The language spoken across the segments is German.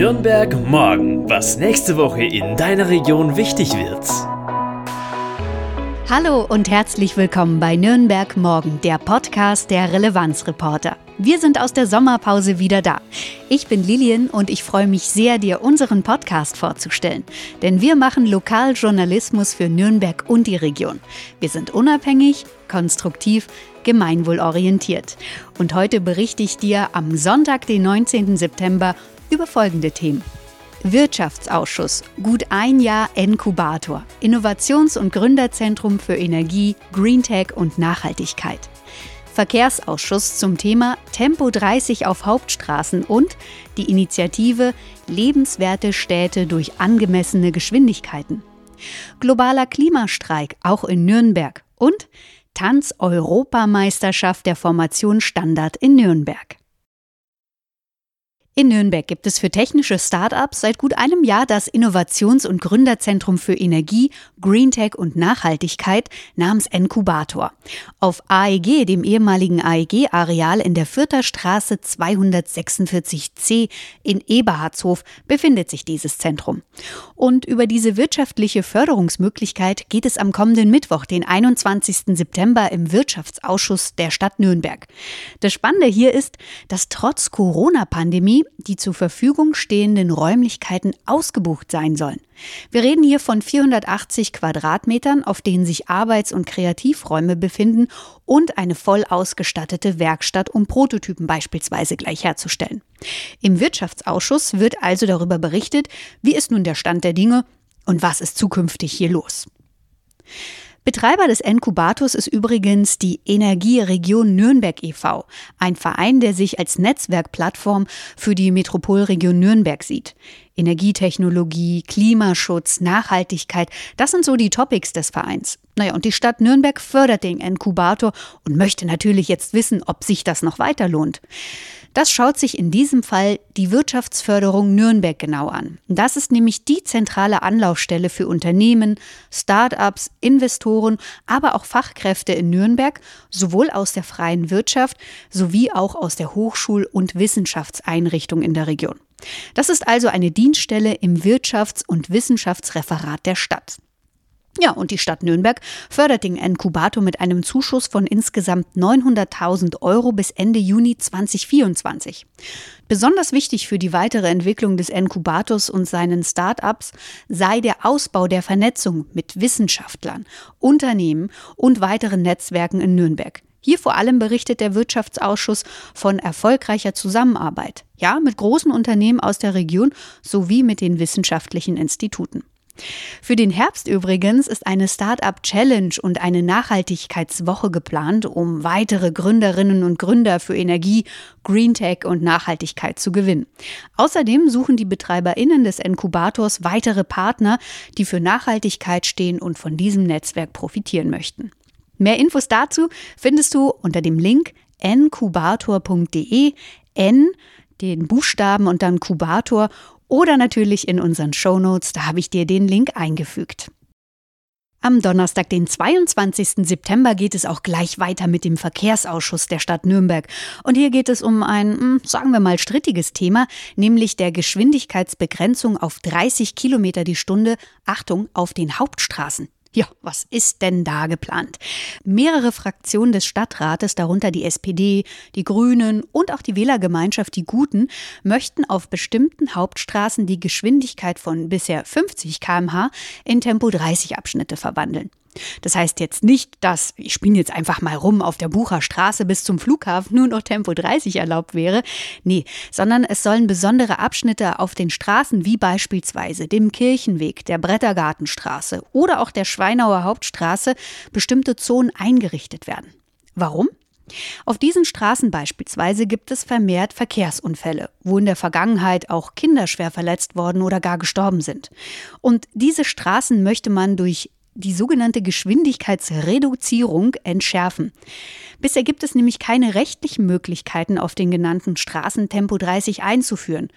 Nürnberg morgen, was nächste Woche in deiner Region wichtig wird. Hallo und herzlich willkommen bei Nürnberg Morgen, der Podcast der Relevanzreporter. Wir sind aus der Sommerpause wieder da. Ich bin Lilian und ich freue mich sehr, dir unseren Podcast vorzustellen. Denn wir machen Lokaljournalismus für Nürnberg und die Region. Wir sind unabhängig, konstruktiv, gemeinwohlorientiert. Und heute berichte ich dir am Sonntag, den 19. September, über folgende Themen. Wirtschaftsausschuss, gut ein Jahr Inkubator, Innovations- und Gründerzentrum für Energie, Greentech und Nachhaltigkeit. Verkehrsausschuss zum Thema Tempo 30 auf Hauptstraßen und die Initiative Lebenswerte Städte durch angemessene Geschwindigkeiten. Globaler Klimastreik auch in Nürnberg und Tanz-Europameisterschaft der Formation Standard in Nürnberg. In Nürnberg gibt es für technische Start-ups seit gut einem Jahr das Innovations- und Gründerzentrum für Energie, Greentech und Nachhaltigkeit namens Inkubator. Auf AEG, dem ehemaligen AEG-Areal in der Fürther Straße 246c in Eberhardshof, befindet sich dieses Zentrum. Und über diese wirtschaftliche Förderungsmöglichkeit geht es am kommenden Mittwoch, den 21. September, im Wirtschaftsausschuss der Stadt Nürnberg. Das Spannende hier ist, dass trotz Corona-Pandemie die zur Verfügung stehenden Räumlichkeiten ausgebucht sein sollen. Wir reden hier von 480 Quadratmetern, auf denen sich Arbeits- und Kreativräume befinden und eine voll ausgestattete Werkstatt, um Prototypen beispielsweise gleich herzustellen. Im Wirtschaftsausschuss wird also darüber berichtet, wie ist nun der Stand der Dinge und was ist zukünftig hier los. Betreiber des Inkubators ist übrigens die Energieregion Nürnberg e.V., ein Verein, der sich als Netzwerkplattform für die Metropolregion Nürnberg sieht. Energietechnologie, Klimaschutz, Nachhaltigkeit, das sind so die Topics des Vereins. Naja, und die Stadt Nürnberg fördert den Inkubator und möchte natürlich jetzt wissen, ob sich das noch weiter lohnt. Das schaut sich in diesem Fall die Wirtschaftsförderung Nürnberg genau an. Das ist nämlich die zentrale Anlaufstelle für Unternehmen, Start-ups, Investoren, aber auch Fachkräfte in Nürnberg, sowohl aus der freien Wirtschaft sowie auch aus der Hochschul- und Wissenschaftseinrichtung in der Region. Das ist also eine Dienststelle im Wirtschafts- und Wissenschaftsreferat der Stadt. Ja, und die Stadt Nürnberg fördert den Inkubator mit einem Zuschuss von insgesamt 900.000 Euro bis Ende Juni 2024. Besonders wichtig für die weitere Entwicklung des Inkubators und seinen Start-ups sei der Ausbau der Vernetzung mit Wissenschaftlern, Unternehmen und weiteren Netzwerken in Nürnberg. Hier vor allem berichtet der Wirtschaftsausschuss von erfolgreicher Zusammenarbeit, ja, mit großen Unternehmen aus der Region sowie mit den wissenschaftlichen Instituten. Für den Herbst übrigens ist eine Startup Challenge und eine Nachhaltigkeitswoche geplant, um weitere Gründerinnen und Gründer für Energie, Greentech und Nachhaltigkeit zu gewinnen. Außerdem suchen die Betreiberinnen des Inkubators weitere Partner, die für Nachhaltigkeit stehen und von diesem Netzwerk profitieren möchten. Mehr Infos dazu findest du unter dem Link nkubator.de, n den Buchstaben und dann Kubator oder natürlich in unseren Shownotes, da habe ich dir den Link eingefügt. Am Donnerstag, den 22. September, geht es auch gleich weiter mit dem Verkehrsausschuss der Stadt Nürnberg. Und hier geht es um ein, hm, sagen wir mal, strittiges Thema, nämlich der Geschwindigkeitsbegrenzung auf 30 Kilometer die Stunde, Achtung, auf den Hauptstraßen. Ja, was ist denn da geplant? Mehrere Fraktionen des Stadtrates, darunter die SPD, die Grünen und auch die Wählergemeinschaft Die Guten, möchten auf bestimmten Hauptstraßen die Geschwindigkeit von bisher 50 km/h in Tempo 30 Abschnitte verwandeln. Das heißt jetzt nicht, dass, ich spinne jetzt einfach mal rum, auf der Bucherstraße bis zum Flughafen nur noch Tempo 30 erlaubt wäre. Nee, sondern es sollen besondere Abschnitte auf den Straßen wie beispielsweise dem Kirchenweg, der Brettergartenstraße oder auch der Schweinauer Hauptstraße bestimmte Zonen eingerichtet werden. Warum? Auf diesen Straßen beispielsweise gibt es vermehrt Verkehrsunfälle, wo in der Vergangenheit auch Kinder schwer verletzt worden oder gar gestorben sind. Und diese Straßen möchte man durch die sogenannte Geschwindigkeitsreduzierung entschärfen. Bisher gibt es nämlich keine rechtlichen Möglichkeiten, auf den genannten Straßen Tempo 30 einzuführen.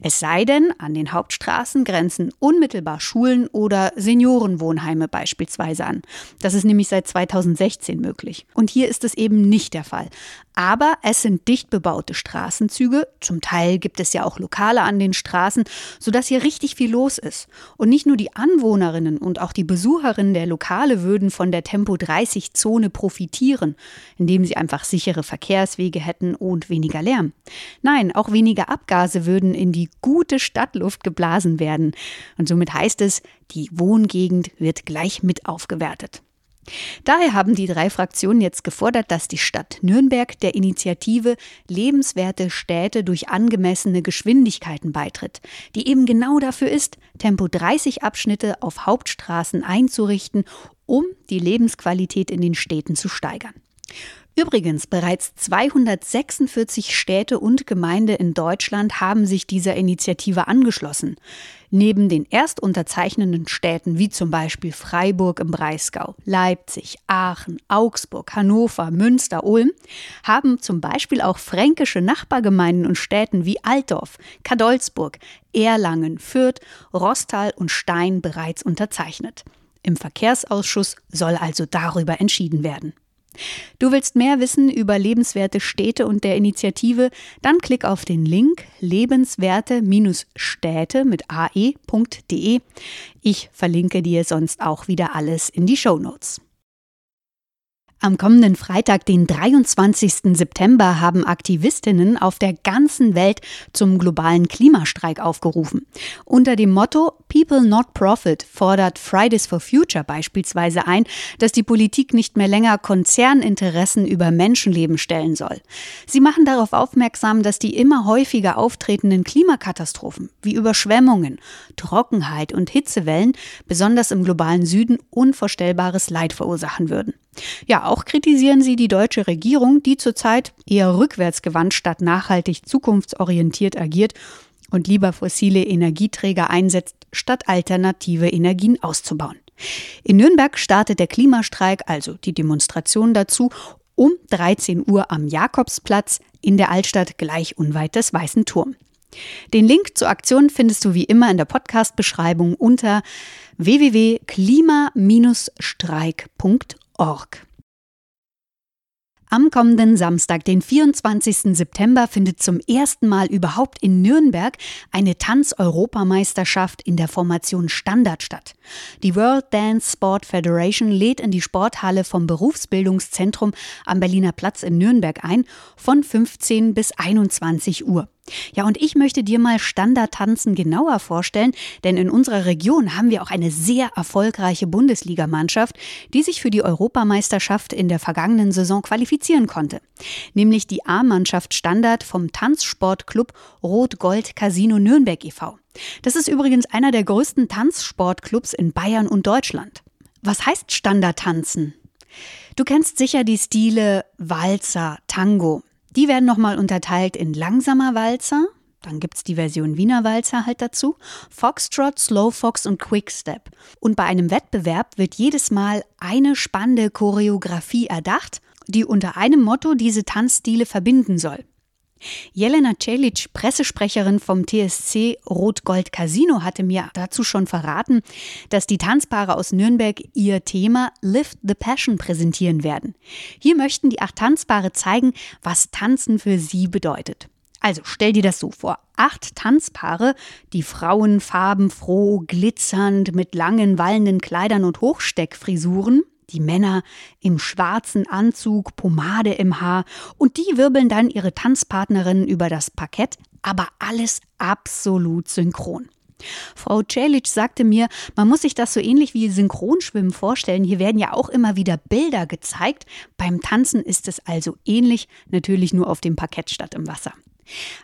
Es sei denn, an den Hauptstraßen grenzen unmittelbar Schulen oder Seniorenwohnheime beispielsweise an. Das ist nämlich seit 2016 möglich. Und hier ist es eben nicht der Fall. Aber es sind dicht bebaute Straßenzüge, zum Teil gibt es ja auch Lokale an den Straßen, sodass hier richtig viel los ist. Und nicht nur die Anwohnerinnen und auch die Besucherinnen der Lokale würden von der Tempo 30 Zone profitieren, indem sie einfach sichere Verkehrswege hätten und weniger Lärm. Nein, auch weniger Abgase würden in die gute Stadtluft geblasen werden. Und somit heißt es, die Wohngegend wird gleich mit aufgewertet. Daher haben die drei Fraktionen jetzt gefordert, dass die Stadt Nürnberg der Initiative Lebenswerte Städte durch angemessene Geschwindigkeiten beitritt, die eben genau dafür ist, Tempo 30 Abschnitte auf Hauptstraßen einzurichten, um die Lebensqualität in den Städten zu steigern. Übrigens, bereits 246 Städte und Gemeinden in Deutschland haben sich dieser Initiative angeschlossen. Neben den erstunterzeichnenden Städten wie zum Beispiel Freiburg im Breisgau, Leipzig, Aachen, Augsburg, Hannover, Münster, Ulm haben zum Beispiel auch fränkische Nachbargemeinden und Städten wie Altdorf, Kadolzburg, Erlangen, Fürth, Rostal und Stein bereits unterzeichnet. Im Verkehrsausschuss soll also darüber entschieden werden. Du willst mehr wissen über lebenswerte Städte und der Initiative? Dann klick auf den Link lebenswerte-städte mit ae.de. Ich verlinke dir sonst auch wieder alles in die Show Notes. Am kommenden Freitag, den 23. September, haben Aktivistinnen auf der ganzen Welt zum globalen Klimastreik aufgerufen. Unter dem Motto People Not Profit fordert Fridays for Future beispielsweise ein, dass die Politik nicht mehr länger Konzerninteressen über Menschenleben stellen soll. Sie machen darauf aufmerksam, dass die immer häufiger auftretenden Klimakatastrophen wie Überschwemmungen, Trockenheit und Hitzewellen besonders im globalen Süden unvorstellbares Leid verursachen würden. Ja, auch kritisieren sie die deutsche Regierung, die zurzeit eher rückwärtsgewandt statt nachhaltig zukunftsorientiert agiert und lieber fossile Energieträger einsetzt, statt alternative Energien auszubauen. In Nürnberg startet der Klimastreik, also die Demonstration dazu, um 13 Uhr am Jakobsplatz in der Altstadt gleich unweit des Weißen Turm. Den Link zur Aktion findest du wie immer in der Podcast-Beschreibung unter www.klima-streik.org. Org. Am kommenden Samstag, den 24. September, findet zum ersten Mal überhaupt in Nürnberg eine Tanz-Europameisterschaft in der Formation Standard statt. Die World Dance Sport Federation lädt in die Sporthalle vom Berufsbildungszentrum am Berliner Platz in Nürnberg ein von 15 bis 21 Uhr. Ja, und ich möchte dir mal Standardtanzen genauer vorstellen, denn in unserer Region haben wir auch eine sehr erfolgreiche Bundesligamannschaft, die sich für die Europameisterschaft in der vergangenen Saison qualifizieren konnte. Nämlich die A-Mannschaft Standard vom Tanzsportclub Rot-Gold Casino Nürnberg e.V. Das ist übrigens einer der größten Tanzsportclubs in Bayern und Deutschland. Was heißt Standardtanzen? Du kennst sicher die Stile Walzer, Tango. Die werden nochmal unterteilt in langsamer Walzer, dann gibt es die Version Wiener Walzer halt dazu, Foxtrot, Slow Fox und Quickstep. Und bei einem Wettbewerb wird jedes Mal eine spannende Choreografie erdacht, die unter einem Motto diese Tanzstile verbinden soll. Jelena Celic, Pressesprecherin vom TSC Rot-Gold Casino, hatte mir dazu schon verraten, dass die Tanzpaare aus Nürnberg ihr Thema Lift the Passion präsentieren werden. Hier möchten die acht Tanzpaare zeigen, was Tanzen für sie bedeutet. Also stell dir das so vor. Acht Tanzpaare, die Frauen farbenfroh, glitzernd, mit langen, wallenden Kleidern und Hochsteckfrisuren, die Männer im schwarzen Anzug, Pomade im Haar und die wirbeln dann ihre Tanzpartnerinnen über das Parkett, aber alles absolut synchron. Frau Celic sagte mir, man muss sich das so ähnlich wie Synchronschwimmen vorstellen. Hier werden ja auch immer wieder Bilder gezeigt. Beim Tanzen ist es also ähnlich, natürlich nur auf dem Parkett statt im Wasser.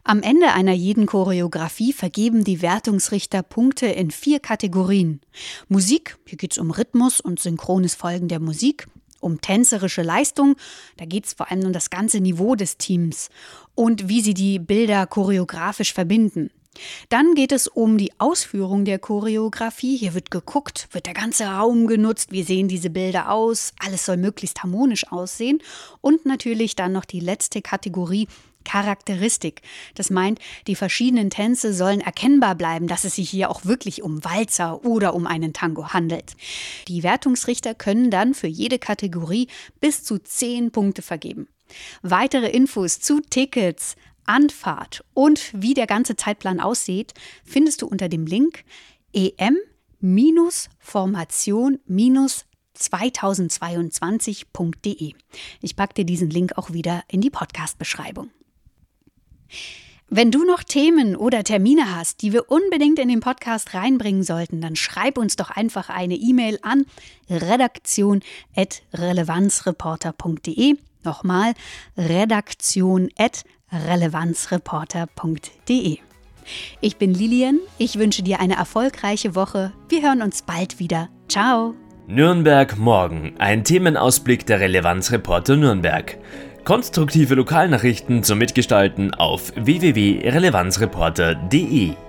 Am Ende einer jeden Choreografie vergeben die Wertungsrichter Punkte in vier Kategorien. Musik, hier geht es um Rhythmus und synchrones Folgen der Musik. Um tänzerische Leistung, da geht es vor allem um das ganze Niveau des Teams und wie sie die Bilder choreografisch verbinden. Dann geht es um die Ausführung der Choreografie. Hier wird geguckt, wird der ganze Raum genutzt, wie sehen diese Bilder aus, alles soll möglichst harmonisch aussehen. Und natürlich dann noch die letzte Kategorie, Charakteristik. Das meint, die verschiedenen Tänze sollen erkennbar bleiben, dass es sich hier auch wirklich um Walzer oder um einen Tango handelt. Die Wertungsrichter können dann für jede Kategorie bis zu zehn Punkte vergeben. Weitere Infos zu Tickets, Anfahrt und wie der ganze Zeitplan aussieht, findest du unter dem Link em-formation-2022.de. Ich packe dir diesen Link auch wieder in die Podcast-Beschreibung. Wenn du noch Themen oder Termine hast, die wir unbedingt in den Podcast reinbringen sollten, dann schreib uns doch einfach eine E-Mail an redaktion.relevanzreporter.de. Nochmal redaktion.relevanzreporter.de relevanzreporter.de. Ich bin Lilian, ich wünsche dir eine erfolgreiche Woche. Wir hören uns bald wieder. Ciao. Nürnberg morgen, ein Themenausblick der Relevanzreporter Nürnberg. Konstruktive Lokalnachrichten zum Mitgestalten auf www.relevanzreporter.de.